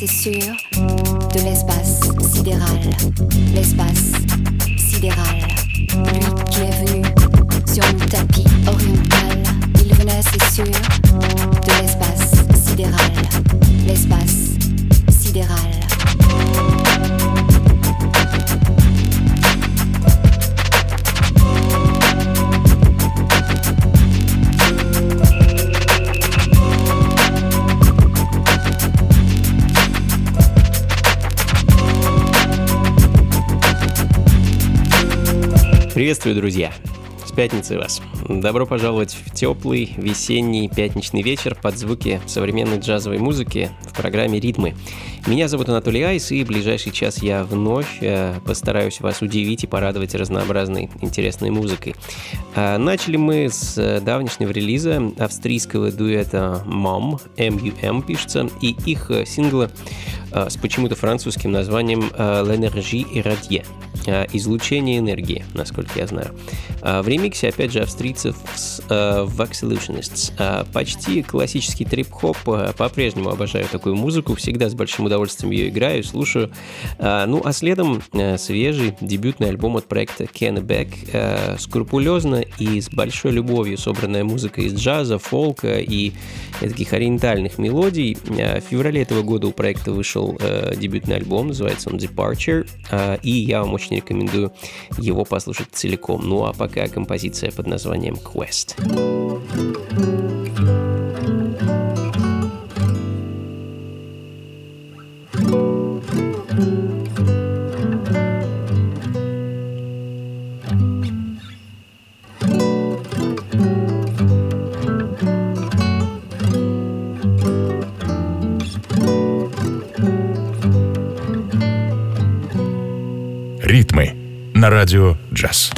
c'est sûr, de l'espace sidéral. Приветствую, друзья! С пятницей вас! Добро пожаловать в теплый весенний пятничный вечер под звуки современной джазовой музыки в программе «Ритмы». Меня зовут Анатолий Айс, и в ближайший час я вновь э, постараюсь вас удивить и порадовать разнообразной интересной музыкой. А, начали мы с э, давнешнего релиза австрийского дуэта Mom, M-U-M пишется, и их э, сингла с почему-то французским названием «L'énergie irradiée» излучение энергии, насколько я знаю. В ремиксе, опять же, австрийцев с Vax Illusionists. Почти классический трип-хоп, по-прежнему обожаю такую музыку, всегда с большим удовольствием ее играю, слушаю. А, ну, а следом э, свежий дебютный альбом от проекта Ken Beck. Э, скрупулезно и с большой любовью собранная музыка из джаза, фолка и таких ориентальных мелодий. Э, в феврале этого года у проекта вышел дебютный альбом, называется он Departure, и я вам очень рекомендую его послушать целиком. Ну а пока композиция под названием Quest. Ритмы на радио «Джаз».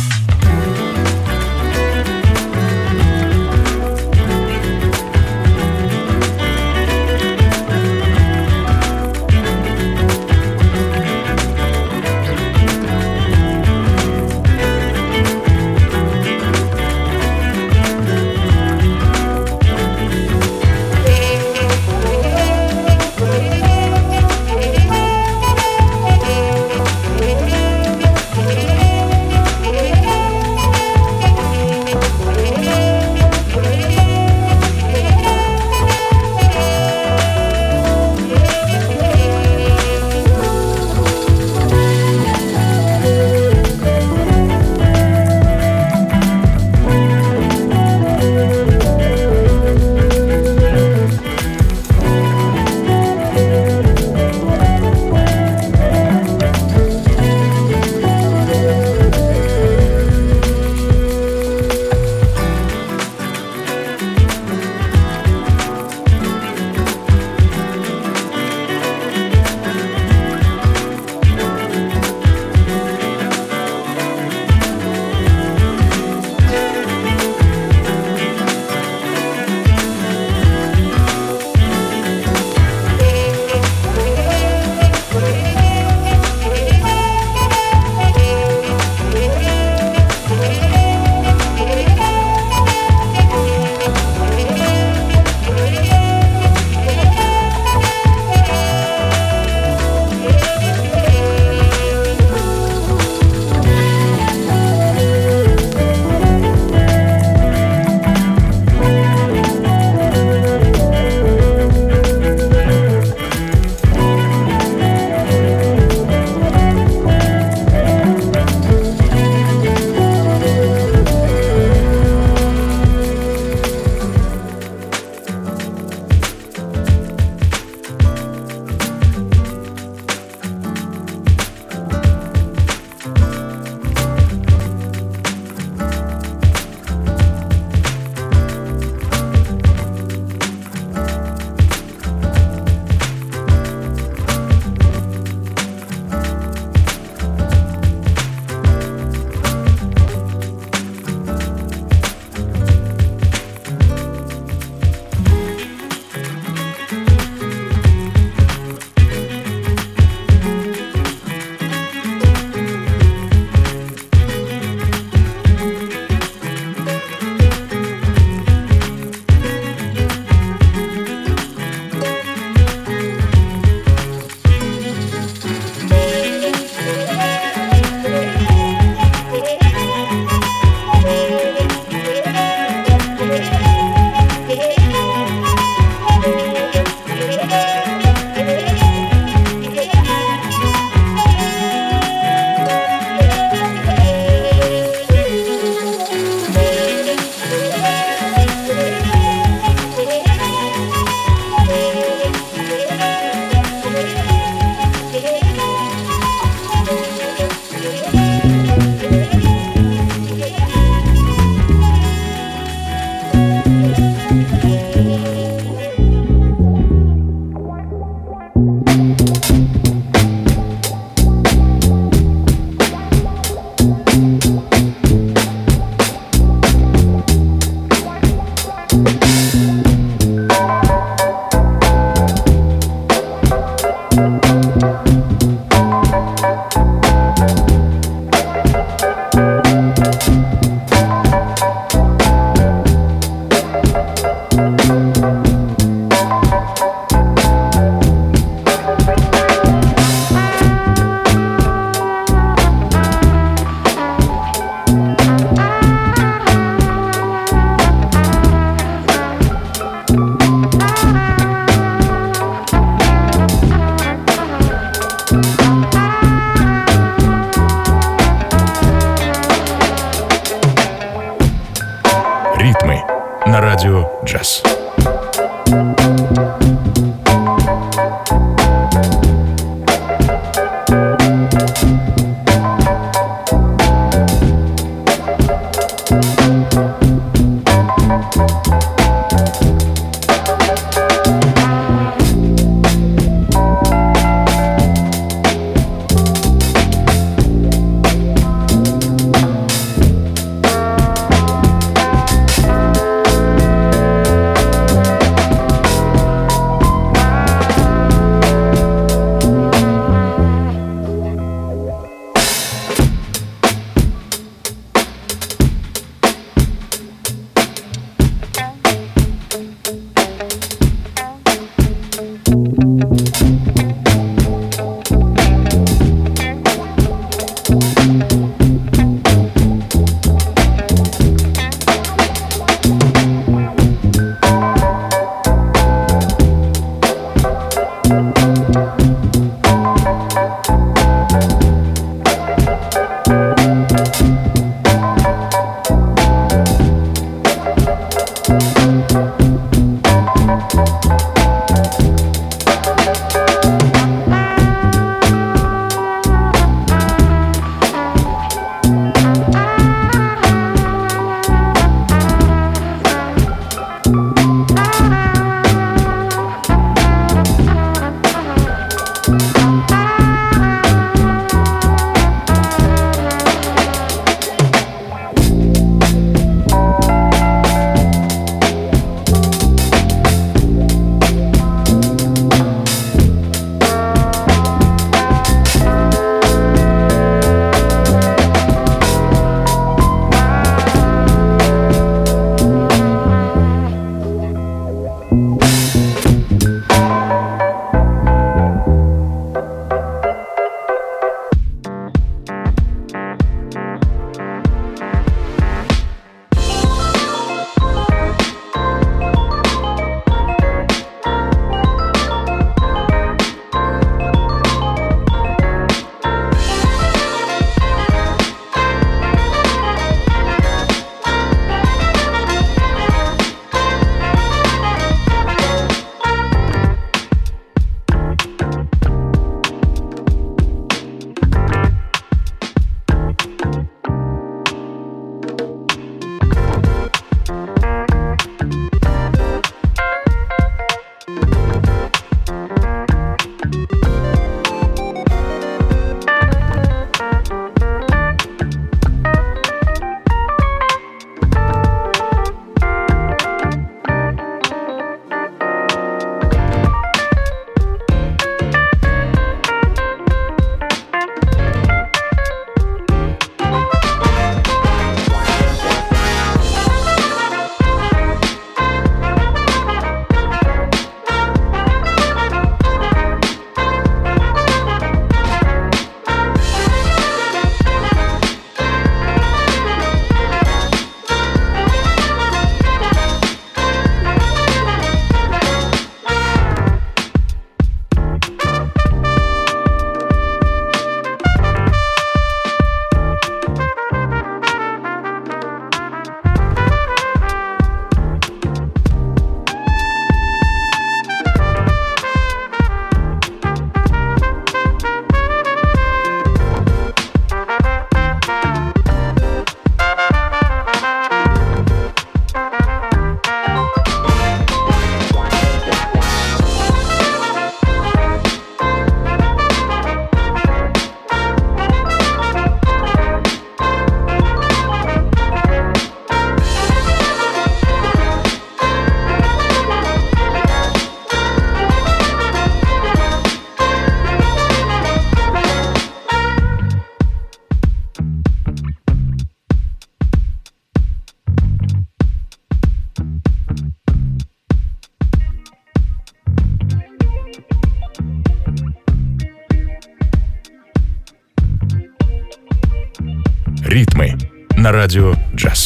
Радио «Джаз».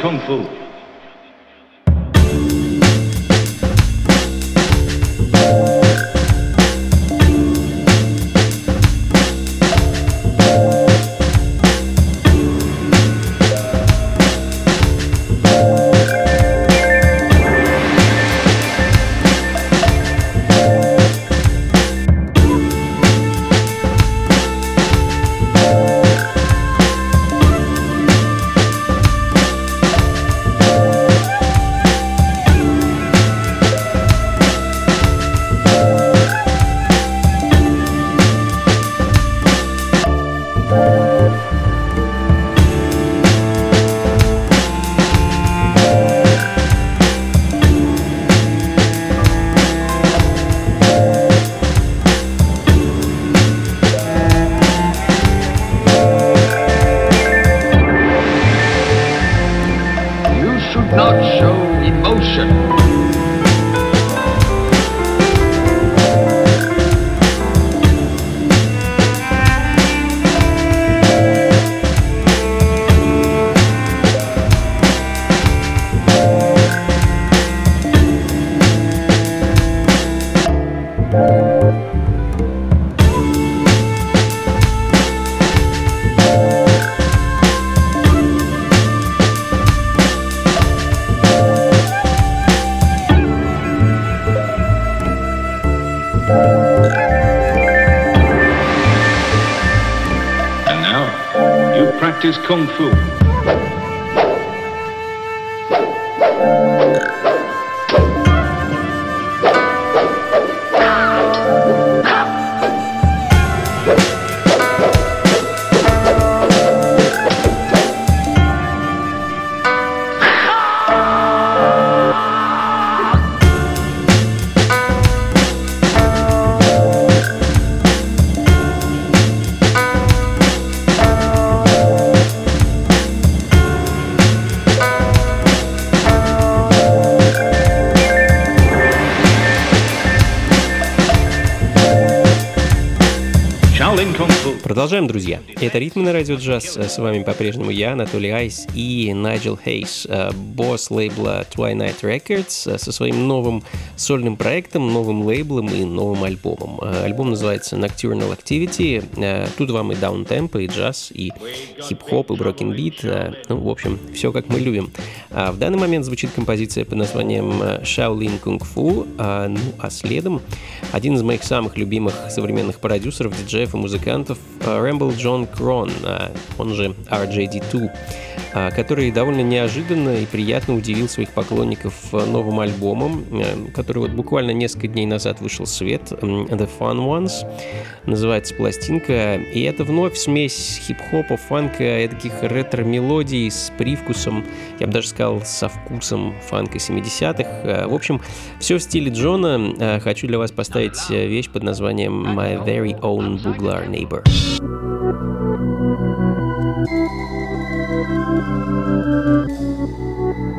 Kung Fu. you practice Kung Fu. Продолжаем, друзья. Это «Ритмы на радио джаз». С вами по-прежнему я, Анатолий Айс и Найджел Хейс, э, босс лейбла Twilight Records э, со своим новым сольным проектом, новым лейблом и новым альбомом. Э, альбом называется Nocturnal Activity. Тут вам и даунтемпо, и джаз, и хип-хоп, и брокен бит. Ну, в общем, все как мы любим. А в данный момент звучит композиция под названием Shaolin Kung Fu. Ну, а следом один из моих самых любимых современных продюсеров, диджеев и музыкантов Рэмбл Джон Крон, а, он же RJD2, а, который довольно неожиданно и приятно удивил своих поклонников новым альбомом, а, который вот буквально несколько дней назад вышел в свет, The Fun Ones, называется пластинка, и это вновь смесь хип-хопа, фанка, таких ретро-мелодий с привкусом, я бы даже сказал, со вкусом фанка 70-х. В общем, все в стиле Джона. Хочу для вас поставить вещь под названием My Very Own Buglar Neighbor. Ритмы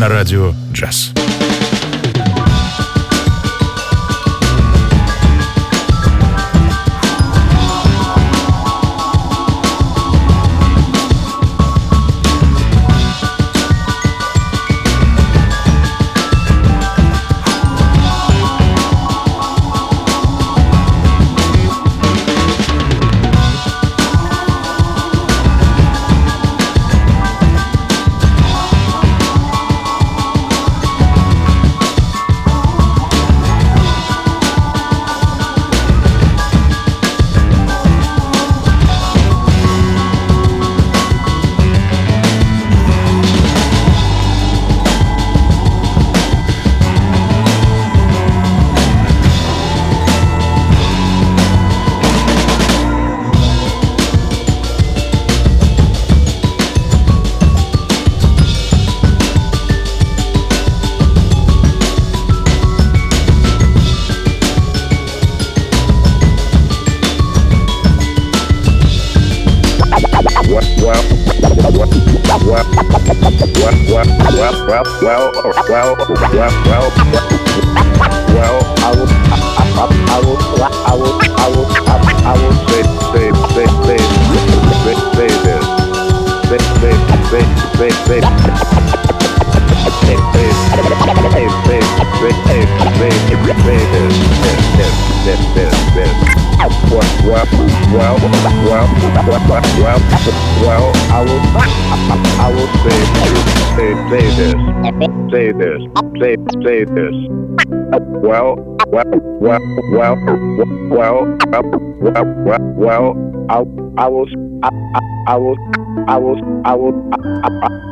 на радио джаз. I will I will say say say this say this say say this well well well well well well well well I I will I I will I will I will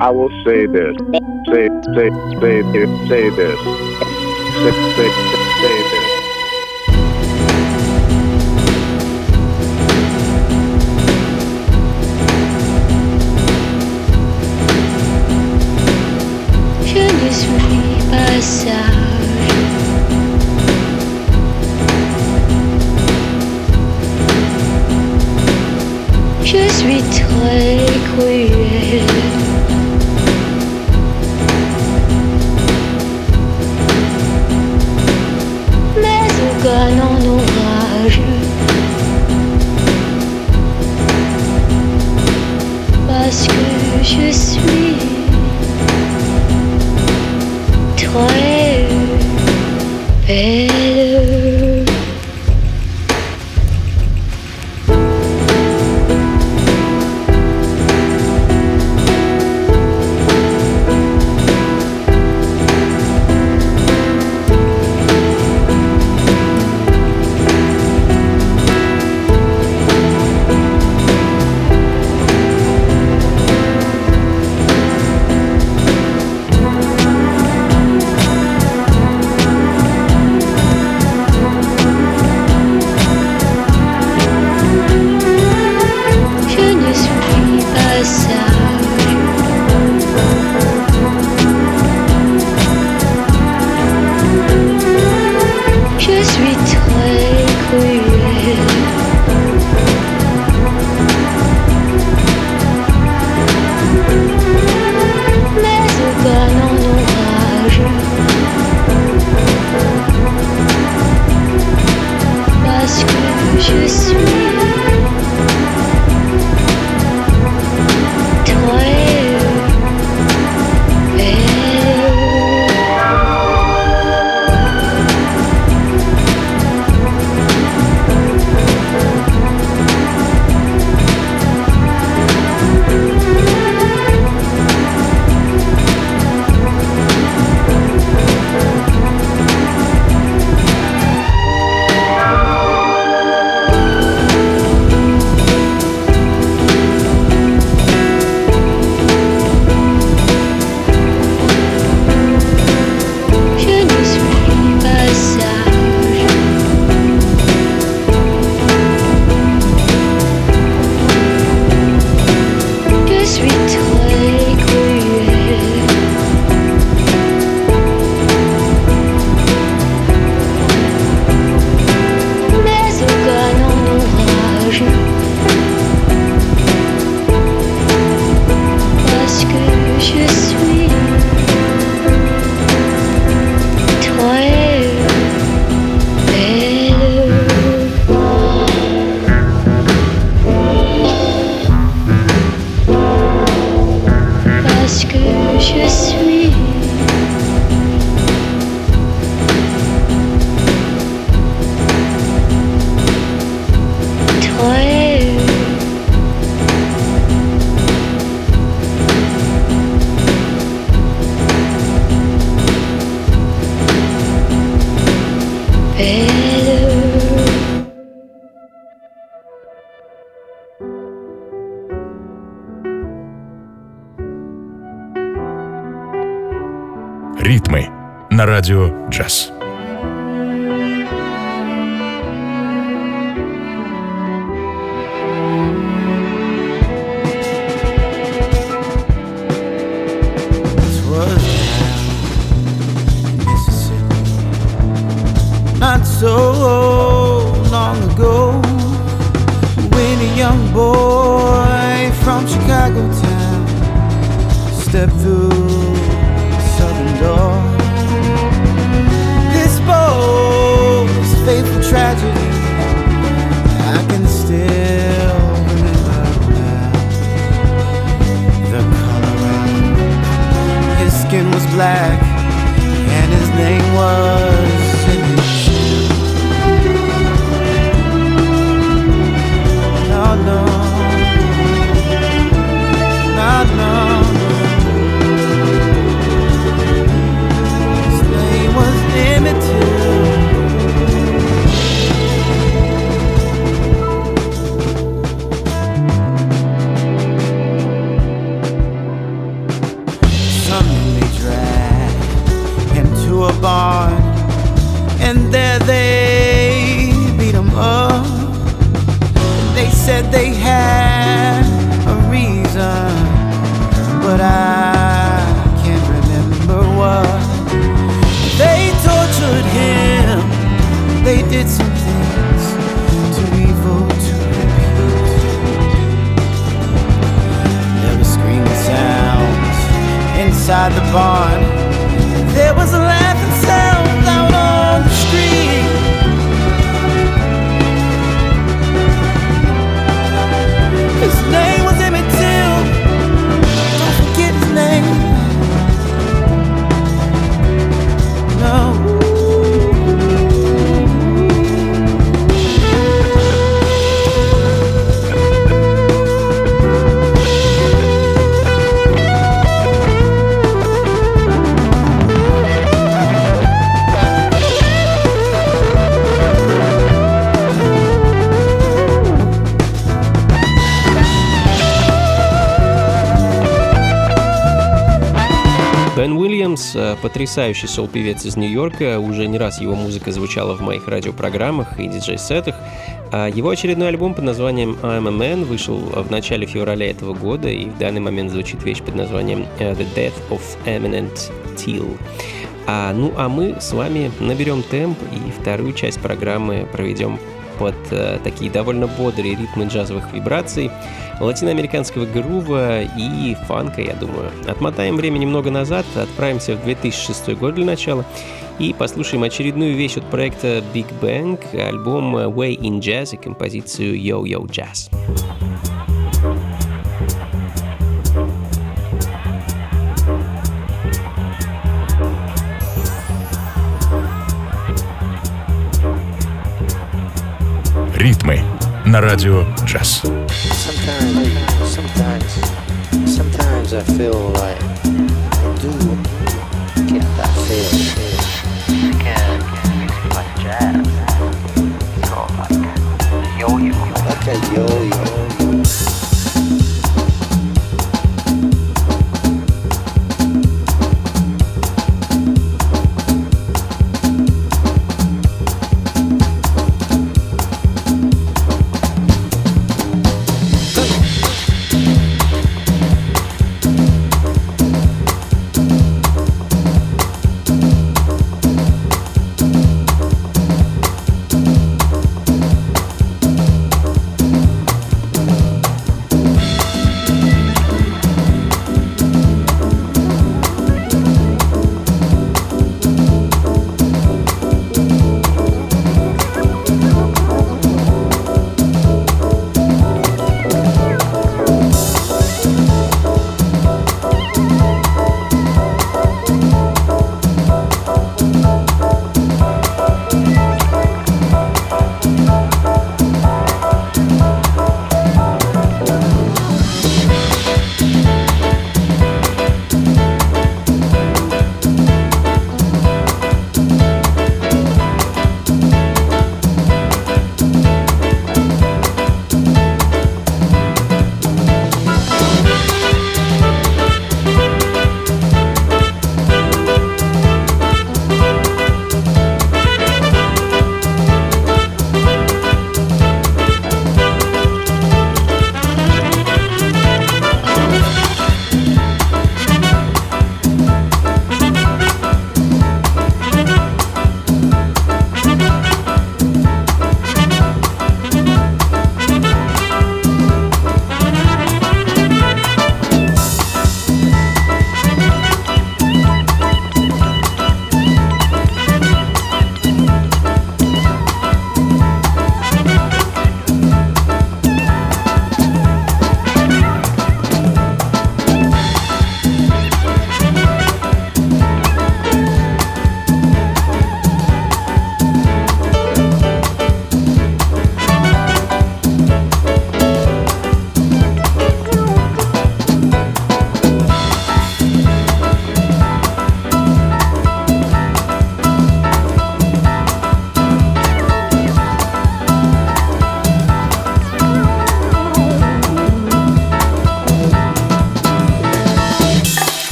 I will say this say say say say this six six на радио «Джаз». They said they had a reason, but I can't remember what. They tortured him, they did some things too evil to repeat. There were screaming sounds inside the barn. There was a Уильямс, э, потрясающий сол-певец из Нью-Йорка, уже не раз его музыка звучала в моих радиопрограммах и диджей-сетах. А Его очередной альбом под названием I'm a Man вышел в начале февраля этого года, и в данный момент звучит вещь под названием э, The Death of Eminent Till. А, ну а мы с вами наберем темп и вторую часть программы проведем под э, такие довольно бодрые ритмы джазовых вибраций, латиноамериканского грува и фанка, я думаю. Отмотаем время немного назад, отправимся в 2006 год для начала и послушаем очередную вещь от проекта Big Bang, альбом Way in Jazz и композицию Yo Yo Jazz. Ритмы на радио джаз. A yo-yo.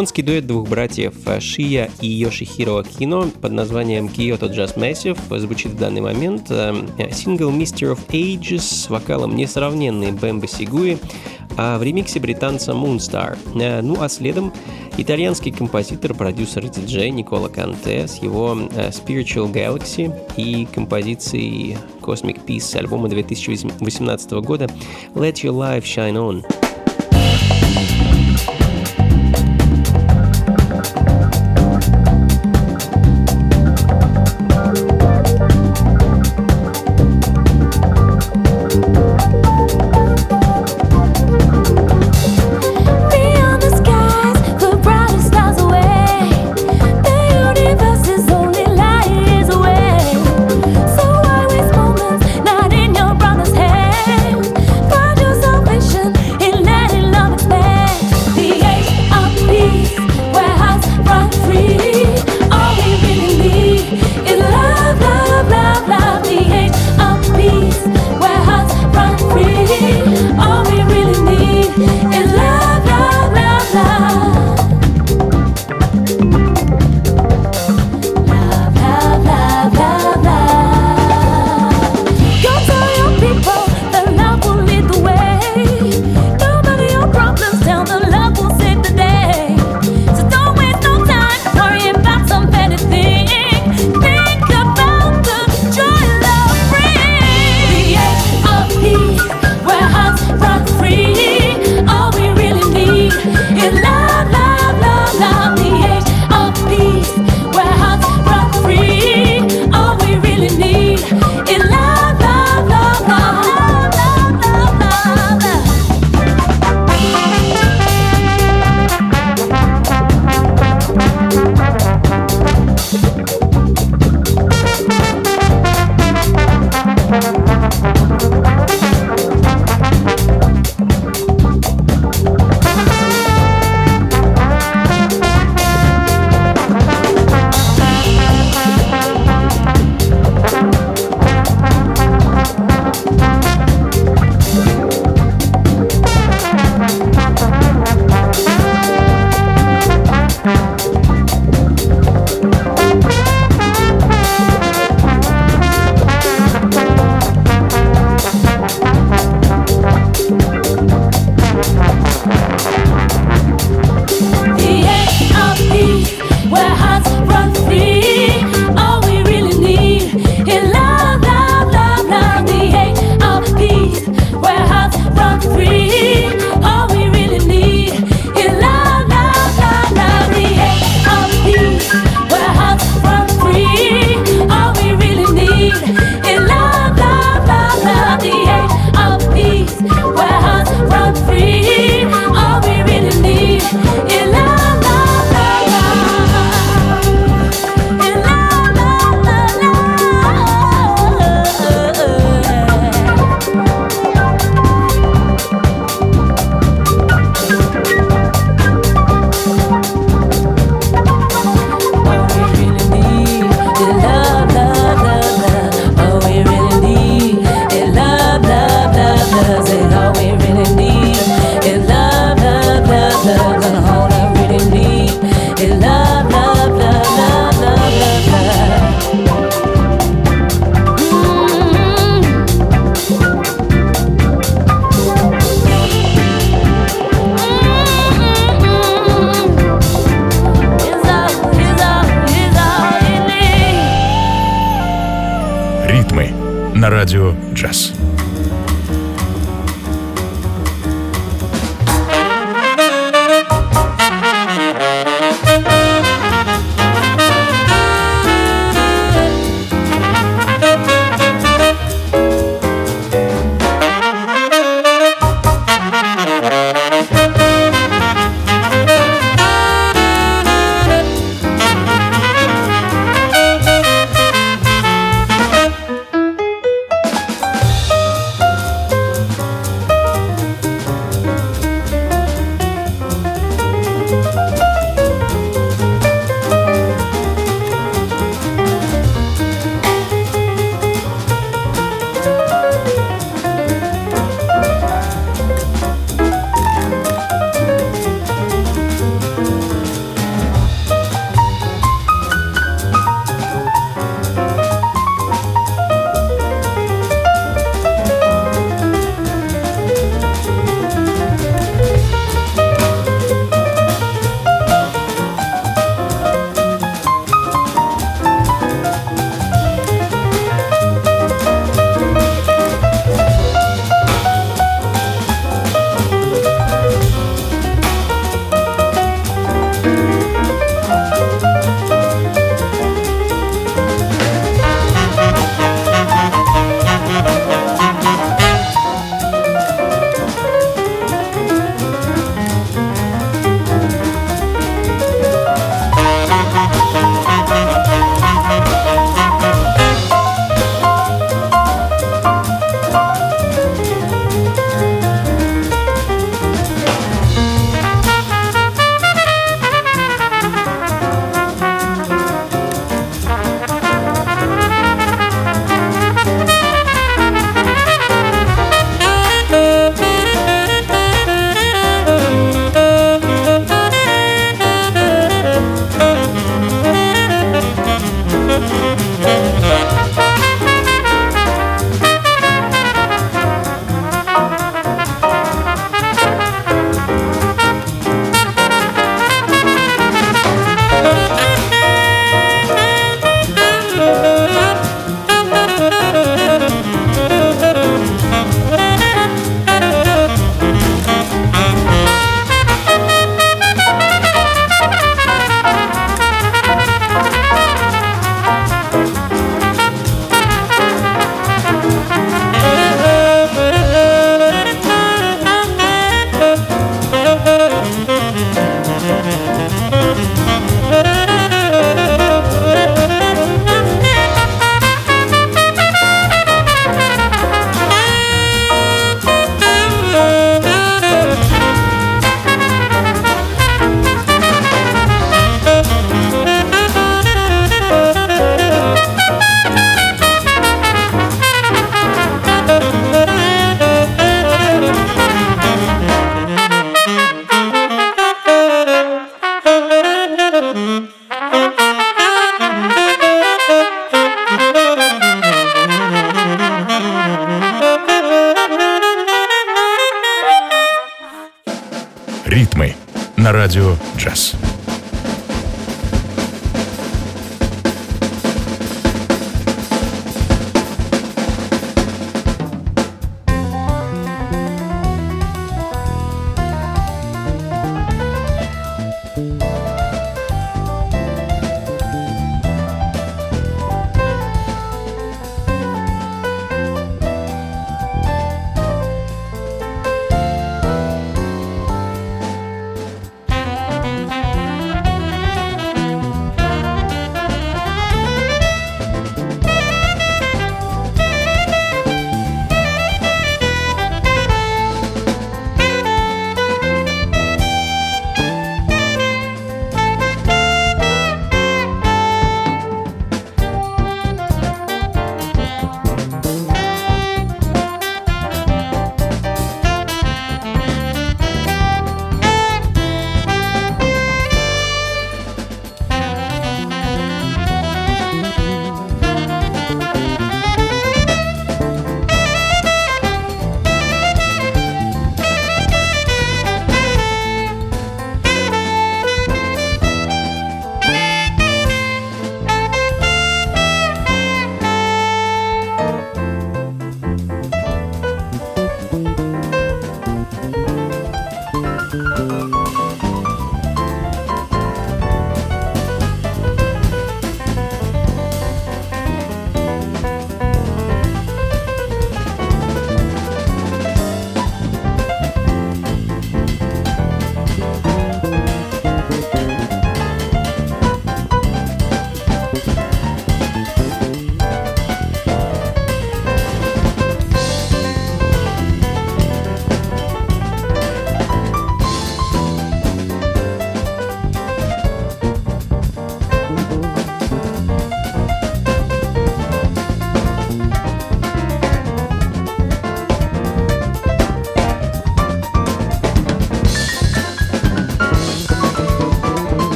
Японский дуэт двух братьев Шия и Йошихиро Кино под названием Kyoto Jazz Massive звучит в данный момент. Э, сингл Mystery of Ages с вокалом несравненный Бэмбо Сигуи, а в ремиксе британца Moonstar. Э, ну а следом итальянский композитор, продюсер и диджей Никола Канте с его э, Spiritual Galaxy и композицией Cosmic Peace с альбома 2018 года Let Your Life Shine On.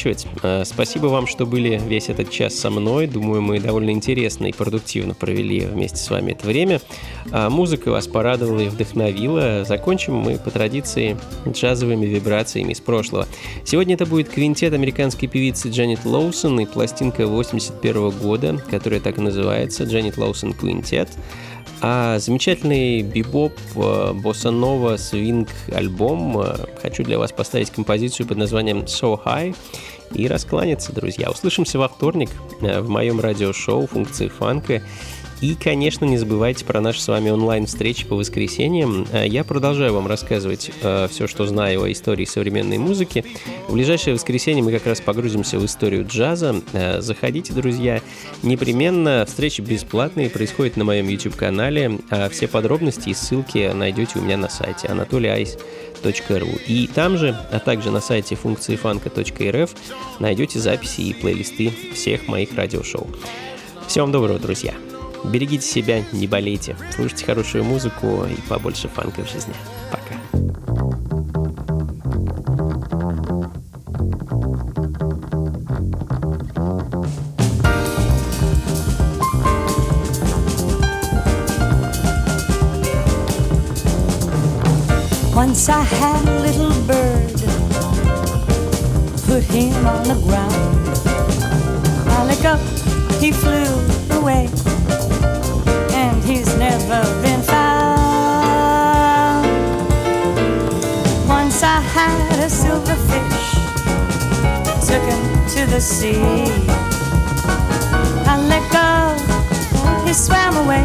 Заканчивать. Э, Спасибо вам, что были весь этот час со мной. Думаю, мы довольно интересно и продуктивно провели вместе с вами это время. А Музыка вас порадовала и вдохновила. Закончим мы по традиции джазовыми вибрациями из прошлого. Сегодня это будет квинтет американской певицы Джанет Лоусон и пластинка 81 года, которая так и называется Джанет Лоусон Квинтет. А замечательный бибоп, э, босса-нова, свинг альбом э, хочу для вас поставить композицию под названием So High и раскланяться, друзья. Услышимся во вторник э, в моем радиошоу «Функции фанка». И, конечно, не забывайте про наши с вами онлайн-встречи по воскресеньям. Э, Я продолжаю вам рассказывать э, все, что знаю о истории современной музыки. В ближайшее воскресенье мы как раз погрузимся в историю джаза. Э, Заходите, друзья. Непременно встречи бесплатные происходят на моем YouTube-канале. А все подробности и ссылки найдете у меня на сайте anatolyice.ru. И там же, а также на сайте функции фанка.рф найдете записи и плейлисты всех моих радиошоу. Всего вам доброго, друзья! Берегите себя, не болейте, слушайте хорошую музыку и побольше фанка в жизни. Never been found. Once I had a silverfish, took him to the sea. I let go, he swam away.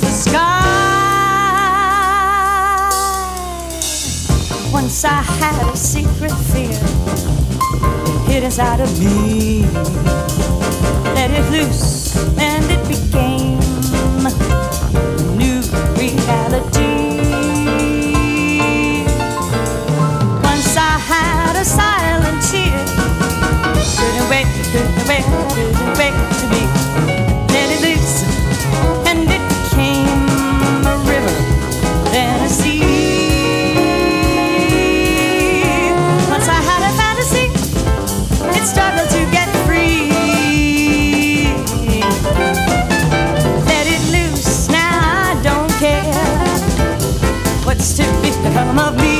Yes, I had a secret fear hid inside of me. Let it loose, and it became new reality. Once I had a silent tear, couldn't wait, couldn't wait, couldn't wait. Come of me.